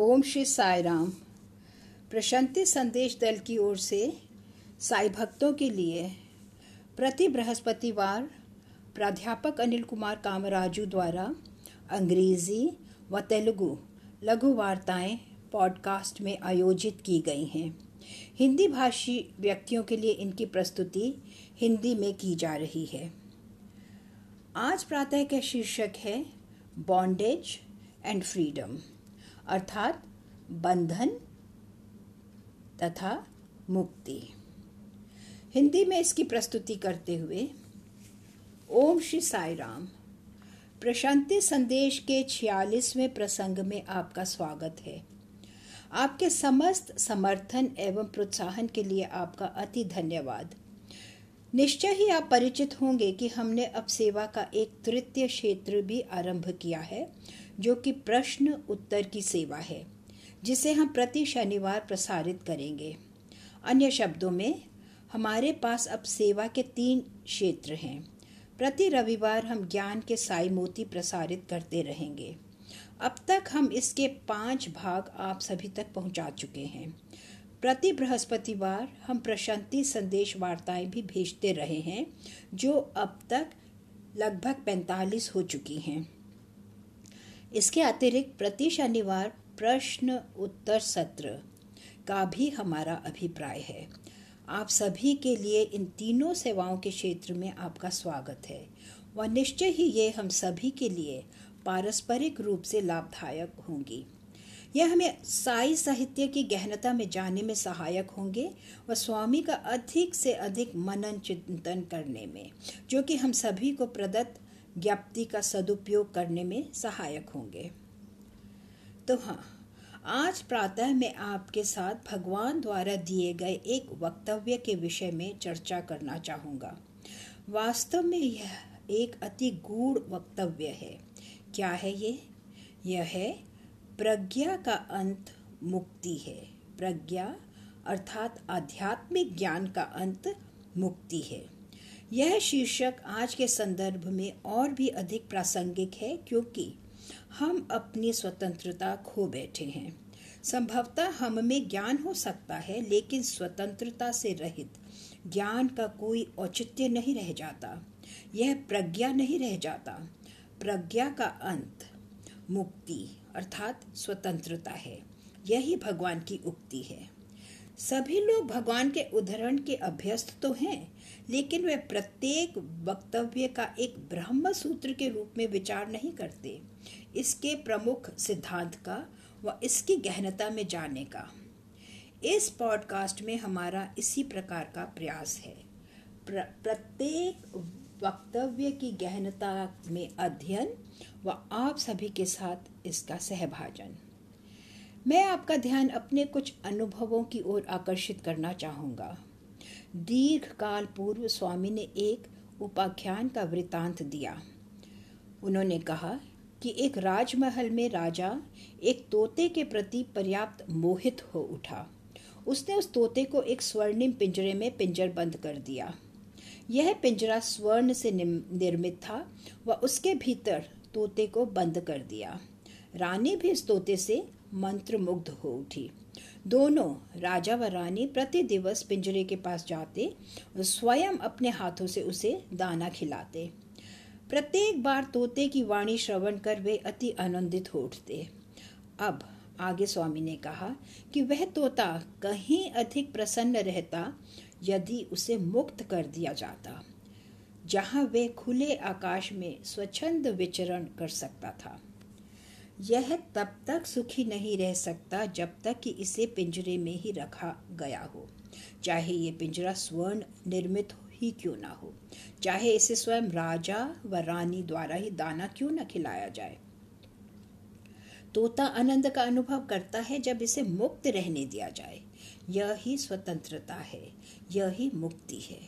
ओम श्री साई राम प्रशांति संदेश दल की ओर से साई भक्तों के लिए प्रति बृहस्पतिवार प्राध्यापक अनिल कुमार कामराजू द्वारा अंग्रेज़ी व तेलुगु लघु वार्ताएँ पॉडकास्ट में आयोजित की गई हैं। हिंदी भाषी व्यक्तियों के लिए इनकी प्रस्तुति हिंदी में की जा रही है। आज प्रातः का शीर्षक है बॉन्डेज एंड फ्रीडम। अर्थात बंधन तथा मुक्ति। हिंदी में इसकी प्रस्तुति करते हुए, ओम श्री साई राम। प्रशांति संदेश के छियालीसवें प्रसंग में आपका स्वागत है। आपके समस्त समर्थन एवं प्रोत्साहन के लिए आपका अति धन्यवाद। निश्चय ही आप परिचित होंगे कि हमने अब सेवा का एक तृतीय क्षेत्र भी आरंभ किया है, जो कि प्रश्न उत्तर की सेवा है, जिसे हम प्रति शनिवार प्रसारित करेंगे। अन्य शब्दों में, हमारे पास अब सेवा के तीन क्षेत्र हैं। प्रति रविवार हम ज्ञान के साई मोती प्रसारित करते रहेंगे। अब तक हम इसके पाँच भाग आप सभी तक पहुँचा चुके हैं। प्रति बृहस्पतिवार हम प्रशांति संदेश वार्ताएँ भी भेजते रहे हैं, जो अब तक लगभग पैंतालीस हो चुकी हैं। इसके अतिरिक्त प्रति शनिवार प्रश्न उत्तर सत्र का भी हमारा अभिप्राय है। आप सभी के लिए इन तीनों सेवाओं के क्षेत्र में आपका स्वागत है। व निश्चय ही ये हम सभी के लिए पारस्परिक रूप से लाभदायक होंगी। यह हमें साई साहित्य की गहनता में जाने में सहायक होंगे व स्वामी का अधिक से अधिक मनन चिंतन करने में, जो कि हम सभी को प्रदत्त ज्ञप्ति का सदुपयोग करने में सहायक होंगे। तो हाँ आज प्रातः मैं आपके साथ भगवान द्वारा दिए गए एक वक्तव्य के विषय में चर्चा करना चाहूँगा। वास्तव में यह एक अति गूढ़ वक्तव्य है। क्या है ये? यह है प्रज्ञा का अंत मुक्ति है। प्रज्ञा अर्थात आध्यात्मिक ज्ञान का अंत मुक्ति है। यह शीर्षक आज के संदर्भ में और भी अधिक प्रासंगिक है क्योंकि हम अपनी स्वतंत्रता खो बैठे हैं। संभवतः हम में ज्ञान हो सकता है, लेकिन स्वतंत्रता से रहित ज्ञान का कोई औचित्य नहीं रह जाता। यह प्रज्ञा नहीं रह जाता। प्रज्ञा का अंत मुक्ति अर्थात स्वतंत्रता है। यही भगवान की उक्ति है। सभी लोग भगवान के उदाहरण के अभ्यस्त तो हैं लेकिन वे प्रत्येक वक्तव्य का एक ब्रह्म सूत्र के रूप में विचार नहीं करते। इसके प्रमुख सिद्धांत का व इसकी गहनता में जाने का। इस पॉडकास्ट में हमारा इसी प्रकार का प्रयास है। प्र, प्रत्येक वक्तव्य की गहनता में अध्ययन व आप सभी के साथ इसका सहभाजन। मैं आपका ध्यान अपने कुछ अनुभवों की ओर आकर्षित करना चाहूँगा। दीर्घ काल पूर्व स्वामी ने एक उपाख्यान का वृतांत दिया। उन्होंने कहा कि एक राजमहल में राजा एक तोते के प्रति पर्याप्त मोहित हो उठा। उसने उस तोते को एक स्वर्णिम पिंजरे में पिंजर बंद कर दिया। यह पिंजरा स्वर्ण से निर्मित था व उसके भीतर तोते को बंद कर दिया। रानी भी इस तोते से मंत्र मुग्ध हो उठी। दोनों, राजा व रानी प्रति दिवस पिंजरे के पास जाते और स्वयं अपने हाथों से उसे दाना खिलाते। प्रत्येक बार तोते की वाणी श्रवण कर वे अति आनंदित हो उठते। अब आगे स्वामी ने कहा कि वह तोता कहीं अधिक प्रसन्न रहता यदि उसे मुक्त कर दिया जाता, जहाँ वे खुले आकाश में स्वच्छंद विचरण कर सकता था। यह तब तक सुखी नहीं रह सकता जब तक कि इसे पिंजरे में ही रखा गया हो। चाहे ये पिंजरा स्वर्ण निर्मित ही क्यों ना हो, चाहे इसे स्वयं राजा व रानी द्वारा ही दाना क्यों न खिलाया जाए। तोता आनंद का अनुभव करता है जब इसे मुक्त रहने दिया जाए। यह स्वतंत्रता है, यह मुक्ति है।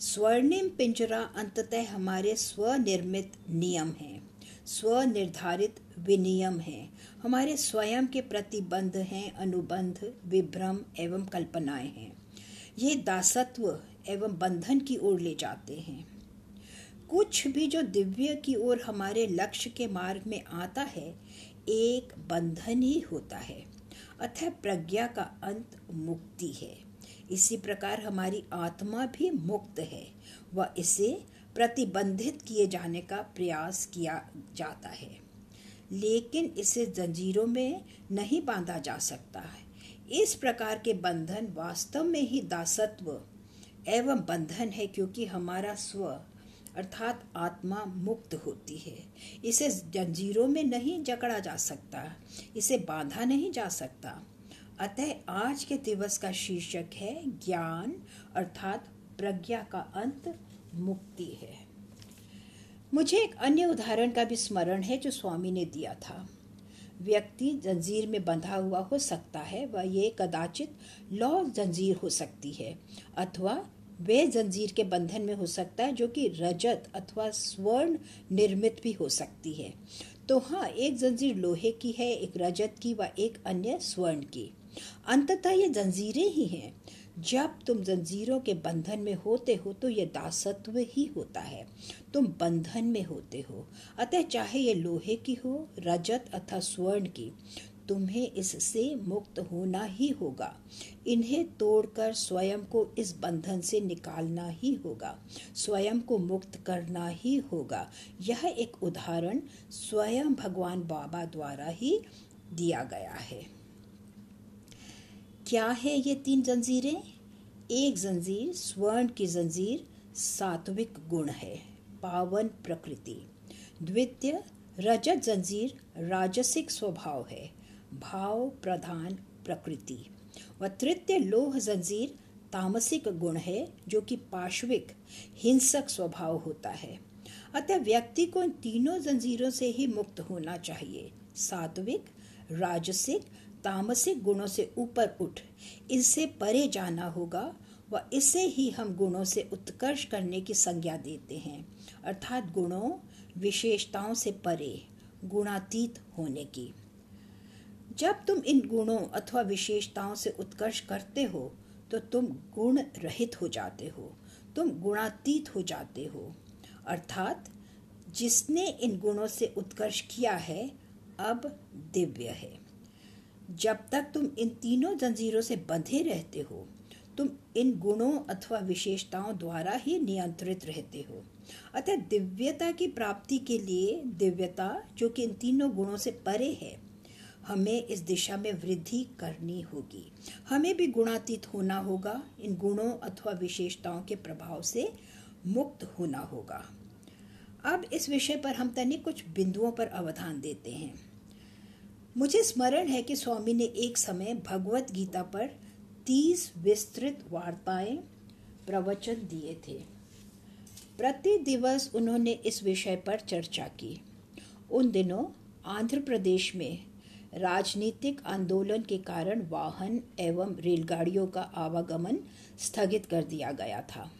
स्वर्णिम पिंजरा अंततः हमारे स्वनिर्मित नियम है, स्वनिर्धारित विनियम हैं। हमारे स्वयं के प्रतिबंध हैं, अनुबंध, विभ्रम एवं कल्पनाएँ हैं। ये दासत्व एवं बंधन की ओर ले जाते हैं। कुछ भी जो दिव्य की ओर हमारे लक्ष्य के मार्ग में आता है एक बंधन ही होता है। अतः प्रज्ञा का अंत मुक्ति है। इसी प्रकार हमारी आत्मा भी मुक्त है वह इसे प्रतिबंधित किए जाने का प्रयास किया जाता है। लेकिन इसे जंजीरों में नहीं बांधा जा सकता है। इस प्रकार के बंधन वास्तव में ही दासत्व एवं बंधन है क्योंकि हमारा स्व अर्थात आत्मा मुक्त होती है। इसे जंजीरों में नहीं जकड़ा जा सकता, इसे बांधा नहीं जा सकता। अतः आज के दिवस का शीर्षक है ज्ञान, अर्थात प्रज्ञा का अंत, मुक्ति है। मुझे एक अन्य उदाहरण का भी स्मरण है जो स्वामी ने दिया था। व्यक्ति जंजीर में बंधा हुआ हो सकता है, वह ये कदाचित लौ जंजीर हो सकती है, अथवा वे जंजीर के बंधन में हो सकता है, जो कि रजत अथवा स्वर्ण निर्मित भी हो सकती है। तो हाँ एक जंजीर लोहे की है, एक रजत की व एक अन्य स्वर्ण की। अंततः ये जंजीरें ही हैं। जब तुम जंजीरों के बंधन में होते हो तो ये दासत्व ही होता है। तुम बंधन में होते हो। अतः चाहे ये लोहे की हो, रजत अथवा स्वर्ण की तुम्हें इससे मुक्त होना ही होगा। इन्हें तोड़कर स्वयं को इस बंधन से निकालना ही होगा। स्वयं को मुक्त करना ही होगा। यह एक उदाहरण स्वयं भगवान बाबा द्वारा ही दिया गया है। क्या है ये तीन जंजीरें? एक जंजीर स्वर्ण की जंजीर सात्विक गुण है, पावन प्रकृति। द्वितीय, रजत जंजीर राजसिक स्वभाव है। भाव प्रधान प्रकृति। व तृतीय लोह जंजीर तामसिक गुण है, जो कि पार्श्विक हिंसक स्वभाव होता है। अतः व्यक्ति को इन तीनों जंजीरों से ही मुक्त होना चाहिए। सात्विक, राजसिक, तामसिक गुणों से ऊपर उठ। इनसे परे जाना होगा व इसे ही हम गुणों से उत्कर्ष करने की संज्ञा देते हैं। अर्थात गुणों विशेषताओं से परे, गुणातीत होने की। जब तुम इन गुणों अथवा विशेषताओं से उत्कर्ष करते हो तो तुम गुण रहित हो जाते हो, तुम गुणातीत हो जाते हो। अर्थात, जिसने इन गुणों से उत्कर्ष किया है, अब दिव्य है। जब तक तुम इन तीनों जंजीरों से बंधे रहते हो, तुम इन गुणों अथवा विशेषताओं द्वारा ही नियंत्रित रहते हो। अतः दिव्यता की प्राप्ति के लिए दिव्यता, जो कि इन तीनों गुणों से परे है हमें इस दिशा में वृद्धि करनी होगी। हमें भी गुणातीत होना होगा। इन गुणों अथवा विशेषताओं के प्रभाव से मुक्त होना होगा। अब इस विषय पर हम तनिक कुछ बिंदुओं पर अवधान देते हैं। मुझे स्मरण है कि स्वामी ने एक समय भगवत गीता पर तीस विस्तृत वार्ताएँ प्रवचन दिए थे। प्रति दिवस उन्होंने इस विषय पर चर्चा की। उन दिनों आंध्र प्रदेश में राजनीतिक आंदोलन के कारण वाहन एवं रेलगाड़ियों का आवागमन स्थगित कर दिया गया था।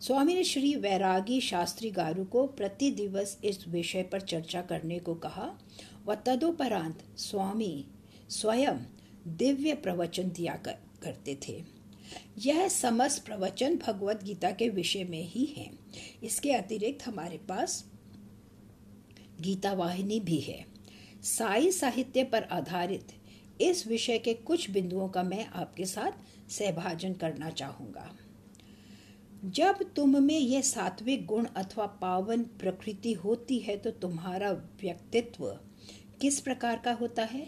स्वामी ने श्री वैरागी शास्त्री गारू को प्रति दिवस इस विषय पर चर्चा करने को कहा। व तदोपरांत स्वामी स्वयं दिव्य प्रवचन दिया कर, करते थे। यह समस्त प्रवचन भगवत गीता के विषय में ही है। इसके अतिरिक्त हमारे पास गीता वाहिनी भी है। साई साहित्य पर आधारित। इस विषय के कुछ बिंदुओं का मैं आपके साथ सहभाजन करना चाहूँगा। जब तुम में यह सात्विक गुण अथवा पावन प्रकृति होती है तो तुम्हारा व्यक्तित्व किस प्रकार का होता है?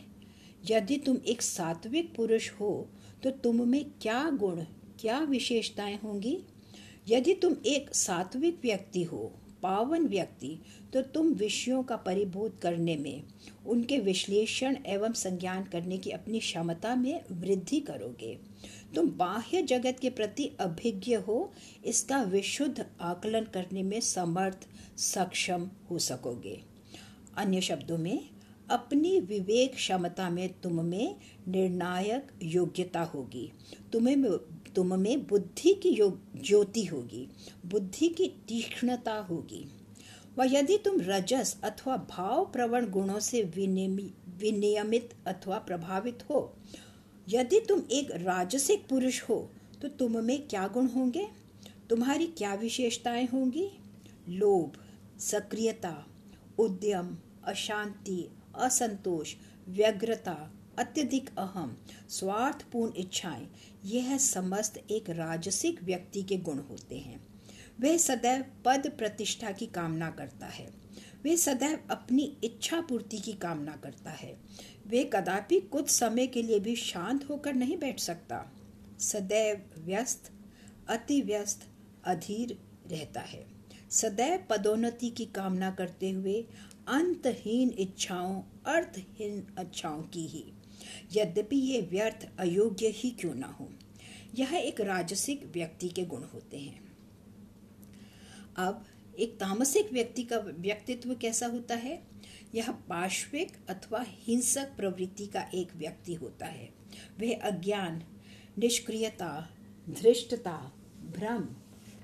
यदि तुम एक सात्विक पुरुष हो तो तुम में क्या गुण, क्या विशेषताएँ होंगी? यदि तुम एक सात्विक व्यक्ति हो पावन व्यक्ति तो तुम विषयों का परिबोध करने में, उनके विश्लेषण एवं संज्ञान करने की अपनी क्षमता में वृद्धि करोगे। तुम बाह्य जगत के प्रति अभिज्ञ हो, इसका विशुद्ध आकलन करने में समर्थ, सक्षम हो सकोगे। अन्य शब्दों में, अपनी विवेक क्षमता में तुम में निर्णायक योग्यता होगी। तुम्हें तुम में बुद्धि की ज्योति होगी, बुद्धि की तीक्ष्णता होगी। व यदि तुम रजस अथवा भाव प्रवण गुणों से विनियमित अथवा प्रभावित हो, यदि तुम एक राजसिक पुरुष हो तो तुम में क्या गुण होंगे? तुम्हारी क्या विशेषताएँ होंगी? लोभ, सक्रियता, उद्यम, अशांति, असंतोष, व्यग्रता अत्यधिक अहम, स्वार्थपूर्ण इच्छाएँ। यह समस्त एक राजसिक व्यक्ति के गुण होते हैं। वह सदैव पद प्रतिष्ठा की कामना करता है। वह सदैव अपनी इच्छा पूर्ति की कामना करता है। वे कदापि कुछ समय के लिए भी शांत होकर नहीं बैठ सकता। सदैव व्यस्त, अति व्यस्त, अधीर रहता है। सदैव पदोन्नति की कामना करते हुए अंतहीन इच्छाओं, अर्थहीन इच्छाओं की ही यद्यपि ये व्यर्थ, अयोग्य ही क्यों ना हो? यह एक राजसिक व्यक्ति के गुण होते हैं। अब, एक तामसिक व्यक्ति का व्यक्तित्व कैसा होता है? यह पार्श्विक अथवा हिंसक प्रवृत्ति का एक व्यक्ति होता है। वह अज्ञान, निष्क्रियता, धृष्टता, भ्रम,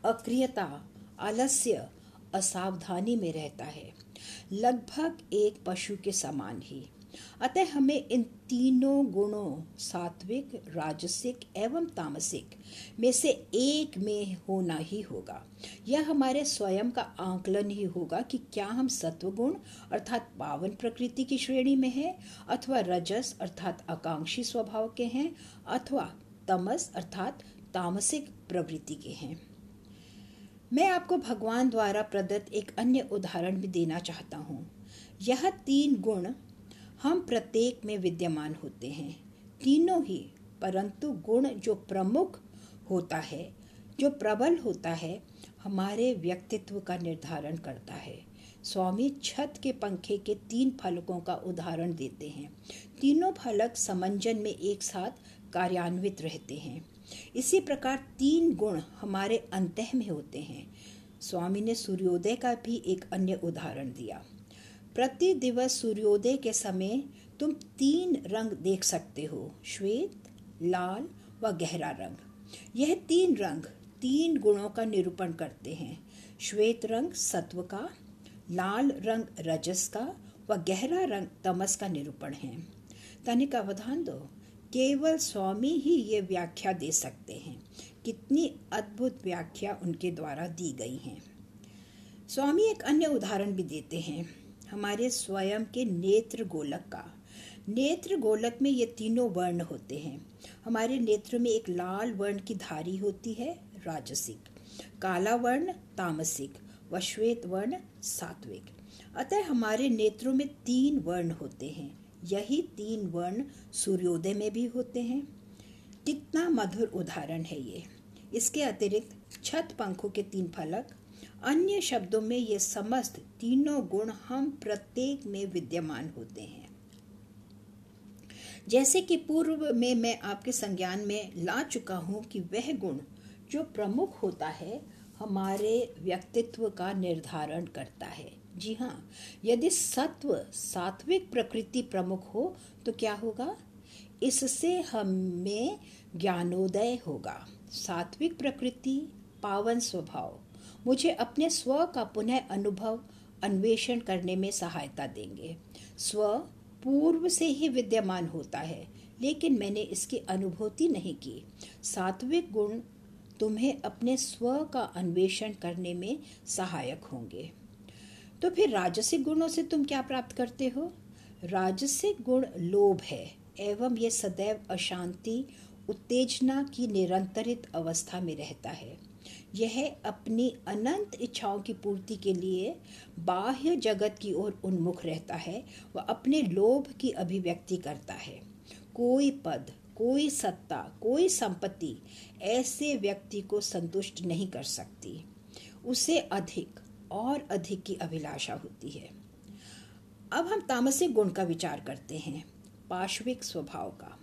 अक्रियता, आलस्य, असावधानी में रहता है। लगभग एक पशु के समान ही। अतः हमें इन तीनों गुणों, सात्विक, राजसिक एवं तामसिक, में से एक में होना ही होगा। यह हमारे स्वयं का आंकलन ही होगा कि क्या हम सत्वगुण, अर्थात पावन प्रकृति की श्रेणी में हैं, अथवा रजस, अर्थात आकांक्षी स्वभाव के हैं, अथवा तमस, अर्थात तामसिक प्रवृत्ति के हैं। मैं आपको भगवान द्वारा प्रदत्त एक अन्य उदाहरण भी देना चाहता हूँ। यह तीन गुण हम प्रत्येक में विद्यमान होते हैं। तीनों ही, परंतु गुण जो प्रमुख होता है, जो प्रबल होता है, हमारे व्यक्तित्व का निर्धारण करता है। स्वामी छत के पंखे के तीन फलकों का उदाहरण देते हैं। तीनों फलक समंजन में एक साथ कार्यान्वित रहते हैं। इसी प्रकार तीन गुण हमारे अंत में होते हैं। स्वामी ने सूर्योदय का भी एक अन्य उदाहरण दिया। प्रति दिवस सूर्योदय के समय तुम तीन रंग देख सकते हो, श्वेत, लाल व गहरा रंग। यह तीन रंग तीन गुणों का निरूपण करते हैं। श्वेत रंग सत्व का, लाल रंग रजस का व गहरा रंग तमस का निरूपण है। तनिक अवधान दो। केवल स्वामी ही ये व्याख्या दे सकते हैं। कितनी अद्भुत व्याख्या उनके द्वारा दी गई है। स्वामी एक अन्य उदाहरण भी देते हैं। हमारे स्वयं के नेत्र गोलक का। नेत्र गोलक में ये तीनों वर्ण होते हैं। हमारे नेत्र में एक लाल वर्ण की धारी होती है, राजसिक। काला वर्ण, तामसिक। व श्वेत वर्ण, सात्विक। अतः हमारे नेत्रों में तीन वर्ण होते हैं। यही तीन वर्ण सूर्योदय में भी होते हैं। कितना मधुर उदाहरण है ये। इसके अतिरिक्त छत पंखों के तीन फलक अन्य शब्दों में ये समस्त तीनों गुण हम प्रत्येक में विद्यमान होते हैं। जैसे कि पूर्व में मैं आपके संज्ञान में ला चुका हूँ कि वह गुण जो प्रमुख होता है, हमारे व्यक्तित्व का निर्धारण करता है। जी हाँ यदि सत्व सात्विक प्रकृति प्रमुख हो तो क्या होगा? इससे हमें ज्ञानोदय होगा। सात्विक प्रकृति, पावन स्वभाव। मुझे अपने स्व का पुनः अनुभव, अन्वेषण करने में सहायता देंगे। स्व पूर्व से ही विद्यमान होता है, लेकिन मैंने इसकी अनुभूति नहीं की। सात्विक गुण तुम्हें अपने स्व का अन्वेषण करने में सहायक होंगे। तो फिर राजसिक गुणों से तुम क्या प्राप्त करते हो? राजसिक गुण लोभ है, एवं ये सदैव अशांति, उत्तेजना की निरंतरित अवस्था में रहता है। यह अपनी अनंत इच्छाओं की पूर्ति के लिए बाह्य जगत की ओर उन्मुख रहता है व अपने लोभ की अभिव्यक्ति करता है। कोई पद, कोई सत्ता, कोई संपत्ति ऐसे व्यक्ति को संतुष्ट नहीं कर सकती। उसे अधिक और अधिक की अभिलाषा होती है। अब हम तामसिक गुण का विचार करते हैं पार्श्विक स्वभाव का।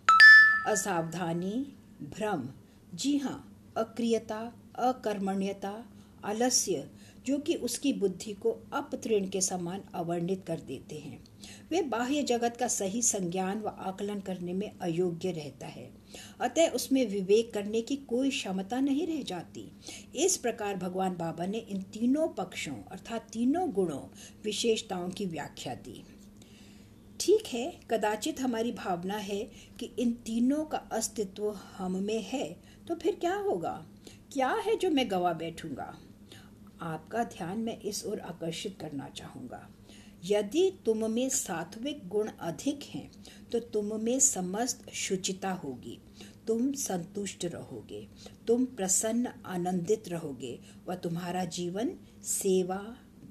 असावधानी, भ्रम, जी हाँ अक्रियता अकर्मण्यता, आलस्य, जो कि उसकी बुद्धि को अपतृण के समान अवर्णित कर देते हैं। वे बाह्य जगत का सही संज्ञान व आकलन करने में अयोग्य रहता है। अतः उसमें विवेक करने की कोई क्षमता नहीं रह जाती। इस प्रकार भगवान बाबा ने इन तीनों पक्षों अर्थात तीनों गुणों, विशेषताओं की व्याख्या दी। ठीक है, कदाचित हमारी भावना है कि इन तीनों का अस्तित्व हम में है तो फिर क्या होगा? क्या है जो मैं गवा बैठूँगा? आपका ध्यान मैं इस ओर आकर्षित करना चाहूँगा। यदि तुम में सात्विक गुण अधिक हैं तो तुम में समस्त शुचिता होगी। तुम संतुष्ट रहोगे। तुम प्रसन्न आनंदित रहोगे व तुम्हारा जीवन सेवा,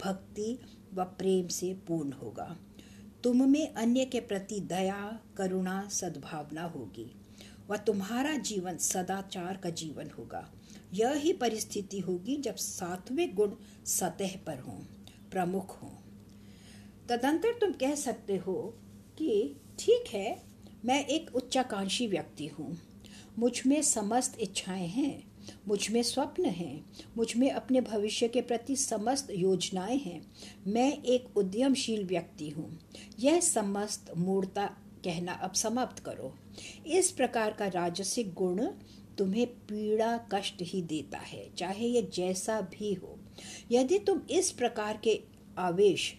भक्ति व प्रेम से पूर्ण होगा। तुम में अन्य के प्रति दया, करुणा, सद्भावना होगी व तुम्हारा जीवन सदाचार का जीवन होगा। यह परिस्थिति होगी जब सात्विक गुण सतह पर हों, प्रमुख हों। तदंतर तुम कह सकते हो कि ठीक है, मैं एक उच्चाकांक्षी व्यक्ति हूँ। मुझमें समस्त इच्छाएँ हैं, मुझमें स्वप्न हैं, मुझमें अपने भविष्य के प्रति समस्त योजनाएँ हैं। मैं एक उद्यमशील व्यक्ति हूँ। यह समस्त मूर्ता कहना अब समाप्त करो। इस प्रकार का राजसिक गुण तुम्हें पीड़ा कष्ट ही देता है, चाहे यह जैसा भी हो। यदि तुम इस प्रकार के आवेश,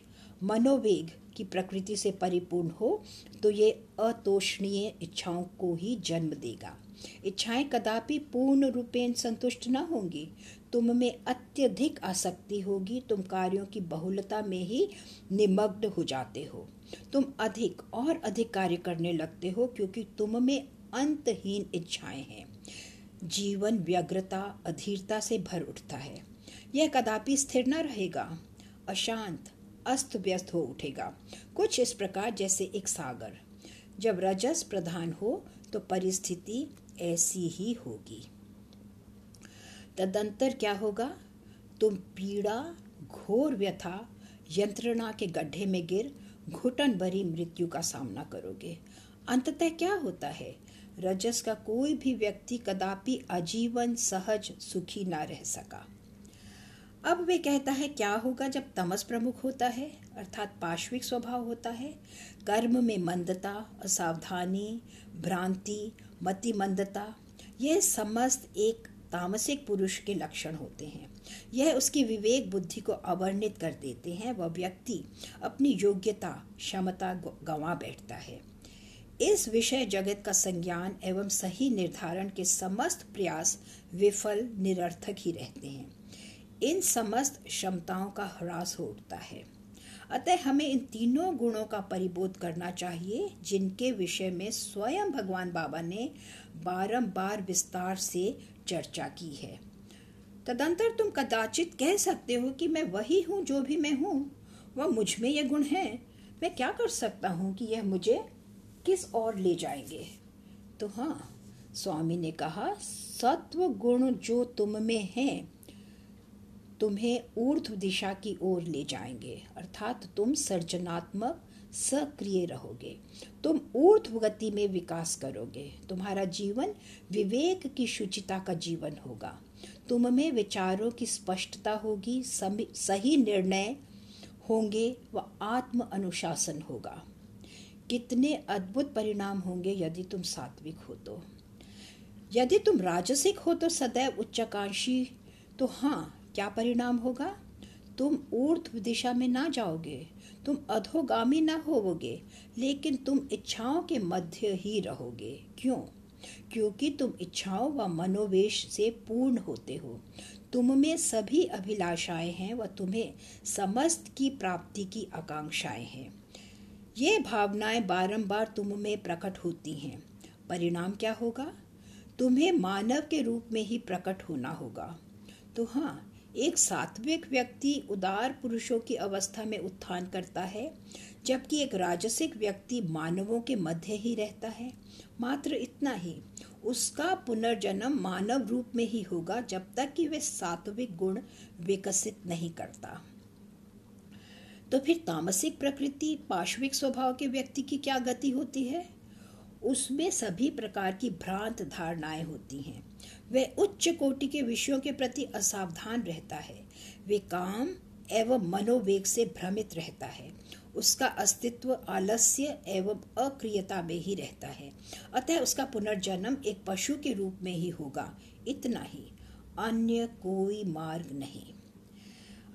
मनोवेग की प्रकृति से परिपूर्ण हो तो ये अतोषणीय इच्छाओं को ही जन्म देगा। इच्छाएँ कदापि पूर्ण रूपेण संतुष्ट न होंगी। तुम में अत्यधिक आसक्ति होगी, तुम कार्यों की बहुलता में ही निमग्न हो जाते हो। तुम अधिक और अधिक कार्य करने लगते हो, क्योंकि तुम में अंतहीन इच्छाएँ हैं। जीवन व्यग्रता, अधीरता से भर उठता है। यह कदापि स्थिर न रहेगा। अशांत अस्त व्यस्त हो उठेगा। कुछ इस प्रकार जैसे एक सागर। जब रजस प्रधान हो तो परिस्थिति ऐसी ही होगी। तदंतर क्या होगा? तुम पीड़ा, घोर व्यथा, यंत्रणा के गड्ढे में गिर, घुटन भरी मृत्यु का सामना करोगे। अंततः क्या होता है? रजस का कोई भी व्यक्ति कदापि आजीवन सहज सुखी ना रह सका। अब वे कहता है, क्या होगा जब तमस प्रमुख होता है? अर्थात पाश्विक स्वभाव होता है। कर्म में मंदता, असावधानी, भ्रांति मति मंदता ये समस्त एक तामसिक पुरुष के लक्षण होते हैं। यह उसकी विवेक बुद्धि को अवर्णित कर देते हैं। वह व्यक्ति अपनी योग्यता, क्षमता गंवा बैठता है। इस विषय जगत का संज्ञान एवं सही निर्धारण के समस्त प्रयास विफल, निरर्थक ही रहते हैं। इन समस्त क्षमताओं का ह्रास हो उठता है। अतः हमें इन तीनों गुणों का परिबोध करना चाहिए, जिनके विषय में स्वयं भगवान बाबा ने बारंबार विस्तार से चर्चा की है। तदंतर तुम कदाचित कह सकते हो कि मैं वही हूँ जो भी मैं हूँ। वह मुझमें ये गुण है। मैं क्या कर सकता हूँ कि यह मुझे किस ओर ले जाएँगे? तो हाँ स्वामी ने कहा, सत्व गुण जो तुम में हैं, तुम्हें ऊर्ध्व दिशा की ओर ले जाएँगे। अर्थात तुम सर्जनात्मक सक्रिय रहोगे। तुम ऊर्ध्व गति में विकास करोगे। तुम्हारा जीवन विवेक की शुचिता का जीवन होगा। तुम में विचारों की स्पष्टता होगी सही निर्णय होंगे व आत्म अनुशासन होगा। कितने अद्भुत परिणाम होंगे यदि तुम सात्विक हो तो। यदि तुम राजसिक हो तो सदैव उच्चाकांक्षी तो हाँ क्या परिणाम होगा? तुम ऊर्ध्व दिशा में ना जाओगे, तुम अधोगामी ना होवोगे, लेकिन तुम इच्छाओं के मध्य ही रहोगे। क्यों? क्योंकि तुम इच्छाओं व मनोवेश से पूर्ण होते हो। तुम में सभी अभिलाषाएँ हैं व तुम्हें समस्त की प्राप्ति की आकांक्षाएँ हैं। ये भावनाएँ बारंबार तुम में प्रकट होती हैं। परिणाम क्या होगा? तुम्हें मानव के रूप में ही प्रकट होना होगा। तो हाँ एक सात्विक व्यक्ति उदार पुरुषों की अवस्था में उत्थान करता है, जबकि एक राजसिक व्यक्ति मानवों के मध्य ही रहता है। मात्र इतना ही, उसका पुनर्जन्म मानव रूप में ही होगा, जब तक कि वह सात्विक गुण विकसित नहीं करता। तो फिर तामसिक प्रकृति पाश्विक स्वभाव के व्यक्ति की क्या गति होती है? उसमें सभी प्रकार की भ्रांत धारणाएँ होती हैं। वह उच्च कोटि के विषयों के प्रति असावधान रहता है। वे काम एवं मनोवेग से भ्रमित रहता है। उसका अस्तित्व आलस्य एवं अक्रियता में ही रहता है। अतः उसका पुनर्जन्म एक पशु के रूप में ही होगा। इतना ही। अन्य कोई मार्ग नहीं।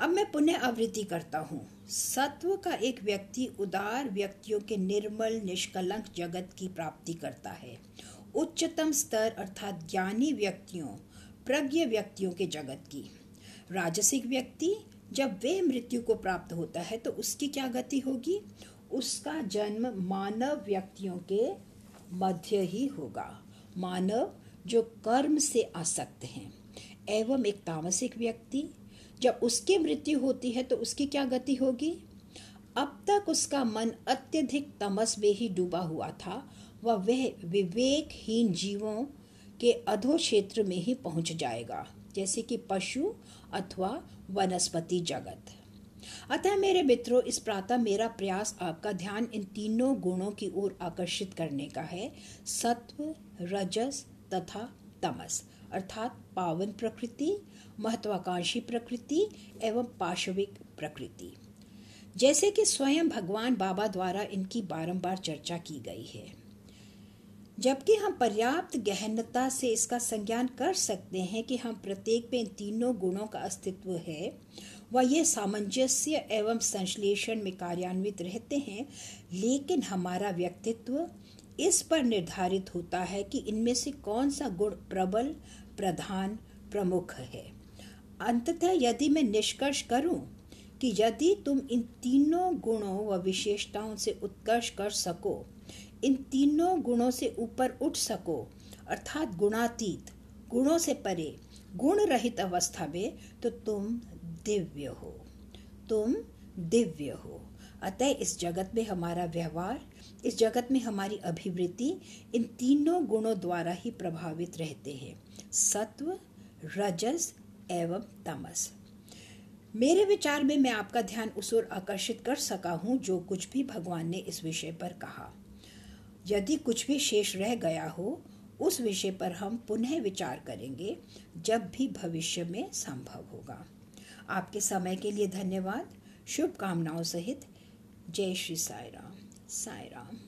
अब मैं पुनः आवृत्ति करता हूँ। सत्व का एक व्यक्ति उदार व्यक्तियों के निर्मल, निष्कलंक जगत की प्राप्ति करता है। उच्चतम स्तर अर्थात ज्ञानी व्यक्तियों, प्रज्ञ व्यक्तियों के जगत की। राजसिक व्यक्ति, जब वे मृत्यु को प्राप्त होता है तो उसकी क्या गति होगी? उसका जन्म मानव व्यक्तियों के मध्य ही होगा। मानव जो कर्म से आसक्त हैं, एवं एक तामसिक व्यक्ति जब उसकी मृत्यु होती है तो उसकी क्या गति होगी? अब तक उसका मन अत्यधिक तमस में ही डूबा हुआ था। वह वह विवेकहीन जीवों के अधो क्षेत्र में ही पहुँच जाएगा, जैसे कि पशु अथवा वनस्पति जगत। अतः मेरे मित्रों, इस प्रातः मेरा प्रयास आपका ध्यान इन तीनों गुणों की ओर आकर्षित करने का है। सत्व, रजस तथा तमस, अर्थात पावन प्रकृति महत्वाकांक्षी प्रकृति एवं पाशविक प्रकृति। जैसे कि स्वयं भगवान बाबा द्वारा इनकी बारंबार चर्चा की गई है। जबकि हम पर्याप्त गहनता से इसका संज्ञान कर सकते हैं कि हम प्रत्येक में इन तीनों गुणों का अस्तित्व है व ये सामंजस्य एवं संश्लेषण में कार्यान्वित रहते हैं, लेकिन हमारा व्यक्तित्व इस पर निर्धारित होता है कि इनमें से कौन सा गुण प्रबल, प्रधान, प्रमुख है। अंततः यदि मैं निष्कर्ष करूँ कि यदि तुम इन तीनों गुणों व विशेषताओं से उत्कर्ष कर सको, इन तीनों गुणों से ऊपर उठ सको, अर्थात गुणातीत, गुणों से परे, गुण रहित अवस्था में तो तुम दिव्य हो। तुम दिव्य हो। अतः इस जगत में हमारा व्यवहार, इस जगत में हमारी अभिवृत्ति, इन तीनों गुणों द्वारा ही प्रभावित रहते हैं। सत्व, रजस एवं तमस। मेरे विचार में मैं आपका ध्यान उस ओर आकर्षित कर सका हूँ जो कुछ भी भगवान ने इस विषय पर कहा। यदि कुछ भी शेष रह गया हो, उस विषय पर हम पुनः विचार करेंगे, जब भी भविष्य में संभव होगा। आपके समय के लिए धन्यवाद। शुभकामनाओं सहित। जय श्री साई राम साई राम